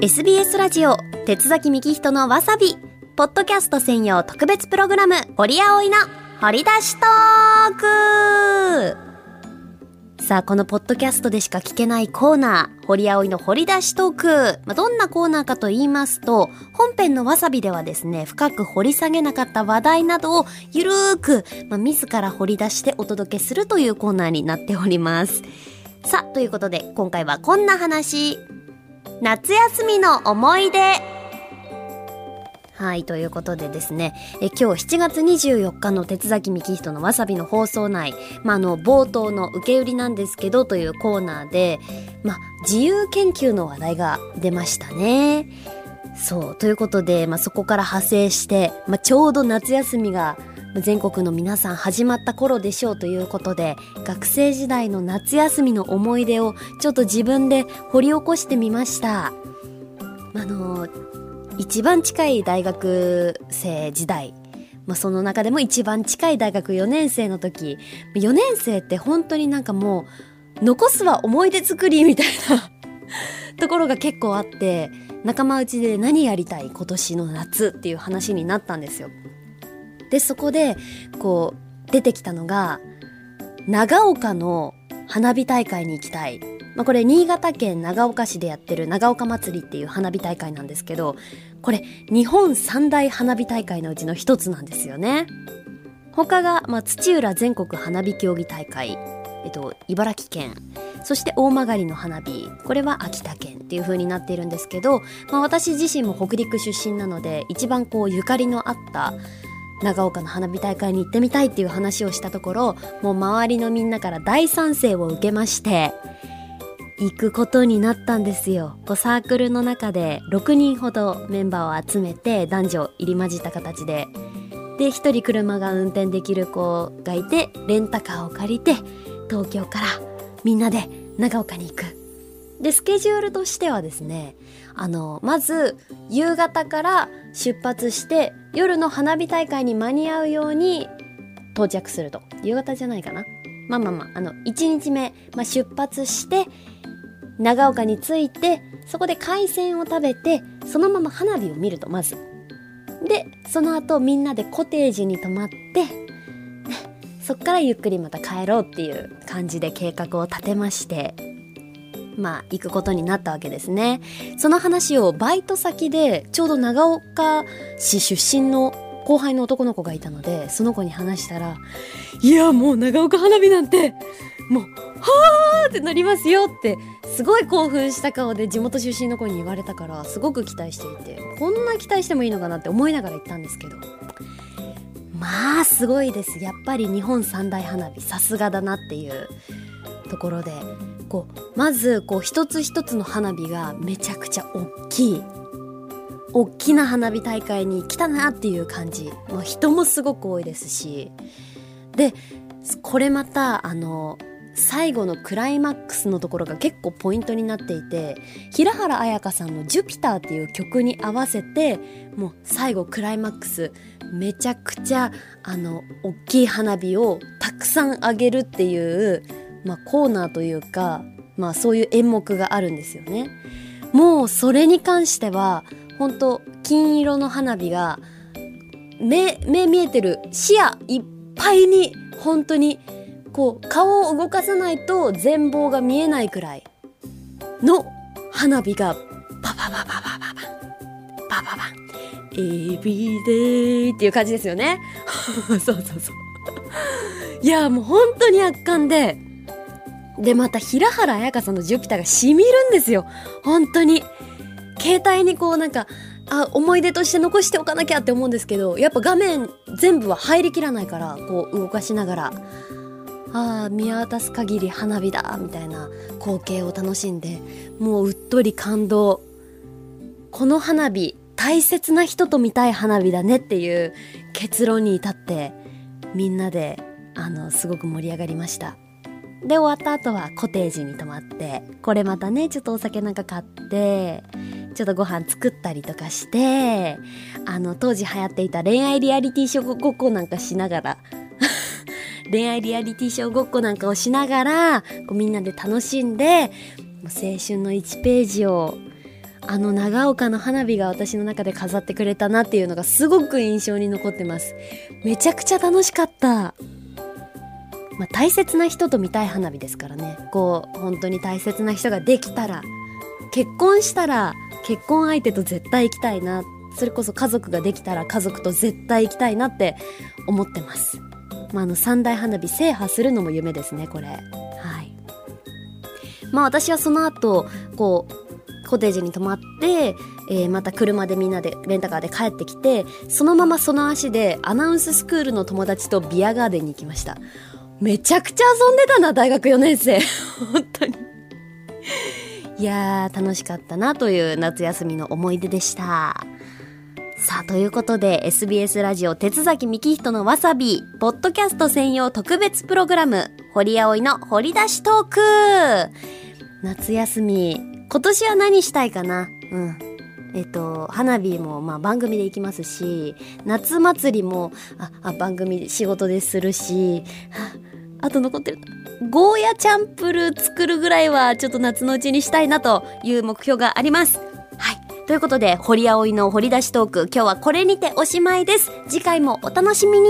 SBS ラジオ鉄崎幹人のわさび。ポッドキャスト専用特別プログラム堀葵の掘り出しトーク。さあこのポッドキャストでしか聞けないコーナー堀葵の掘り出しトーク、まあ、どんなコーナーかと言いますと本編のわさびではですね深く掘り下げなかった話題などをゆるーく、まあ、自ら掘り出してお届けするというコーナーになっております。さあということで今回はこんな話。夏休みの思い出はい、ということでですね、え今日7月24日の鉄崎幹人のわさびの放送内、まあ、あの、冒頭の受け売りなんですけどというコーナーで、ま、自由研究の話題が出ましたね。そう、ということで、まあ、そこから派生して、まあ、ちょうど夏休みが全国の皆さん始まった頃でしょうということで学生時代の夏休みの思い出をちょっと自分で掘り起こしてみました。あの一番近い大学生時代まあ、その中でも一番近い大学4年生の時4年生って本当になんかもう残すは思い出作りみたいなところが結構あって仲間内で何やりたい今年の夏っていう話になったんですよ。でそこでこう出てきたのが長岡の花火大会に行きたい、まあ、これ新潟県長岡市でやってる長岡祭りっていう花火大会なんですけどこれ日本三大花火大会のうちの一つなんですよね。他が、まあ、土浦全国花火競技大会えっと、茨城県。そして大曲の花火。これは秋田県っていう風になっているんですけど、まあ、私自身も北陸出身なので一番こうゆかりのあった長岡の花火大会に行ってみたいっていう話をしたところもう周りのみんなから大賛成を受けまして行くことになったんですよ。こうサークルの中で6人ほどメンバーを集めて男女入り混じった形で。で1人車が運転できる子がいてレンタカーを借りて東京からみんなで長岡に行く。でスケジュールとしてはですねあのまず夕方から出発して夜の花火大会に間に合うように到着すると。夕方じゃないかな。まあまあまああの1日目、まあ、出発して長岡に着いてそこで海鮮を食べてそのまま花火を見るとまず。でその後みんなでコテージに泊まってそっからゆっくりまた帰ろうっていう感じで計画を立てましてまあ、行くことになったわけですね。その話をバイト先で、ちょうど長岡市出身の後輩の男の子がいたので、その子に話したら、いや、もう長岡花火なんて、もう、はーってなりますよって、すごい興奮した顔で地元出身の子に言われたから、すごく期待していて、こんな期待してもいいのかなって思いながら行ったんですけど、まあ、すごいです。やっぱり日本三大花火、さすがだなっていうところで、こうまずこう一つ一つの花火がめちゃくちゃ大きい大きな花火大会に来たなっていう感じもう人もすごく多いですしでこれまたあの最後のクライマックスのところが結構ポイントになっていて平原綾香さんの「ジュピター」っていう曲に合わせてもう最後クライマックスめちゃくちゃあの大きい花火をたくさんあげるっていうまあ、コーナーというか、まあ、そういう演目があるんですよね。もうそれに関しては本当金色の花火が目目見えてる視野いっぱいに本当にこう顔を動かさないと全貌が見えないくらいの花火がパパパパパパパパパパエビデイっていう感じですよね そうそうそういやもう本当に圧巻でで、また平原綾香さんのジュピターが染みるんですよ。本当に。携帯にこうなんか、あ、思い出として残しておかなきゃって思うんですけど、やっぱ画面全部は入りきらないから、こう動かしながら、ああ、見渡す限り花火だみたいな光景を楽しんで、もううっとり感動。この花火、大切な人と見たい花火だねっていう結論に至って、みんなで、あの、すごく盛り上がりました。で終わった後はコテージに泊まってこれまたねちょっとお酒なんか買ってちょっとご飯作ったりとかしてあの当時流行っていた恋愛リアリティショーごっこなんかしながら 恋愛リアリティショーごっこなんかをしながらこうみんなで楽しんで青春の1ページをあの長岡の花火が私の中で飾ってくれたなっていうのがすごく印象に残ってます。めちゃくちゃ楽しかった。まあ、大切な人と見たい花火ですからね。こう本当に大切な人ができたら結婚したら結婚相手と絶対行きたいな。それこそ家族ができたら家族と絶対行きたいなって思ってます、まあ、あの三大花火制覇するのも夢ですねこれ。はい。まあ私はその後こうコテージに泊まって、えー、また車でみんなでレンタカーで帰ってきてそのままその足でアナウンススクールの友達とビアガーデンに行きましためちゃくちゃ遊んでたな、大学4年生。本当に。いやー、楽しかったなという夏休みの思い出でした。さあ、ということで、SBS ラジオ、鉄崎幹人のわさび、ポッドキャスト専用特別プログラム、堀葵の掘り出しトーク夏休み、今年は何したいかな？うん。えっと、花火も、まあ、番組で行きますし、夏祭りも、あ、あ番組、仕事でするし、あと残ってる。ゴーヤチャンプル作るぐらいはちょっと夏のうちにしたいなという目標があります。はい。ということで、堀葵の掘り出しトーク、今日はこれにておしまいです。次回もお楽しみに